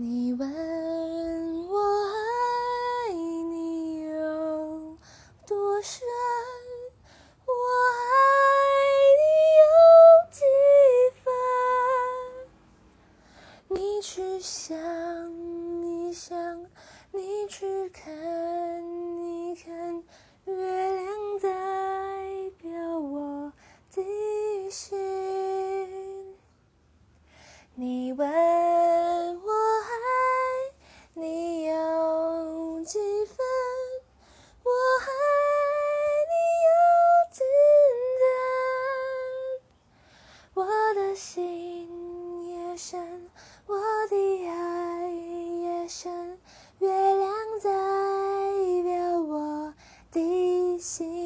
你问我爱你有多深，我爱你有几分？你去想一想，你去看一看，月亮代表我的心。你问心也深我的爱也深月亮代表我的心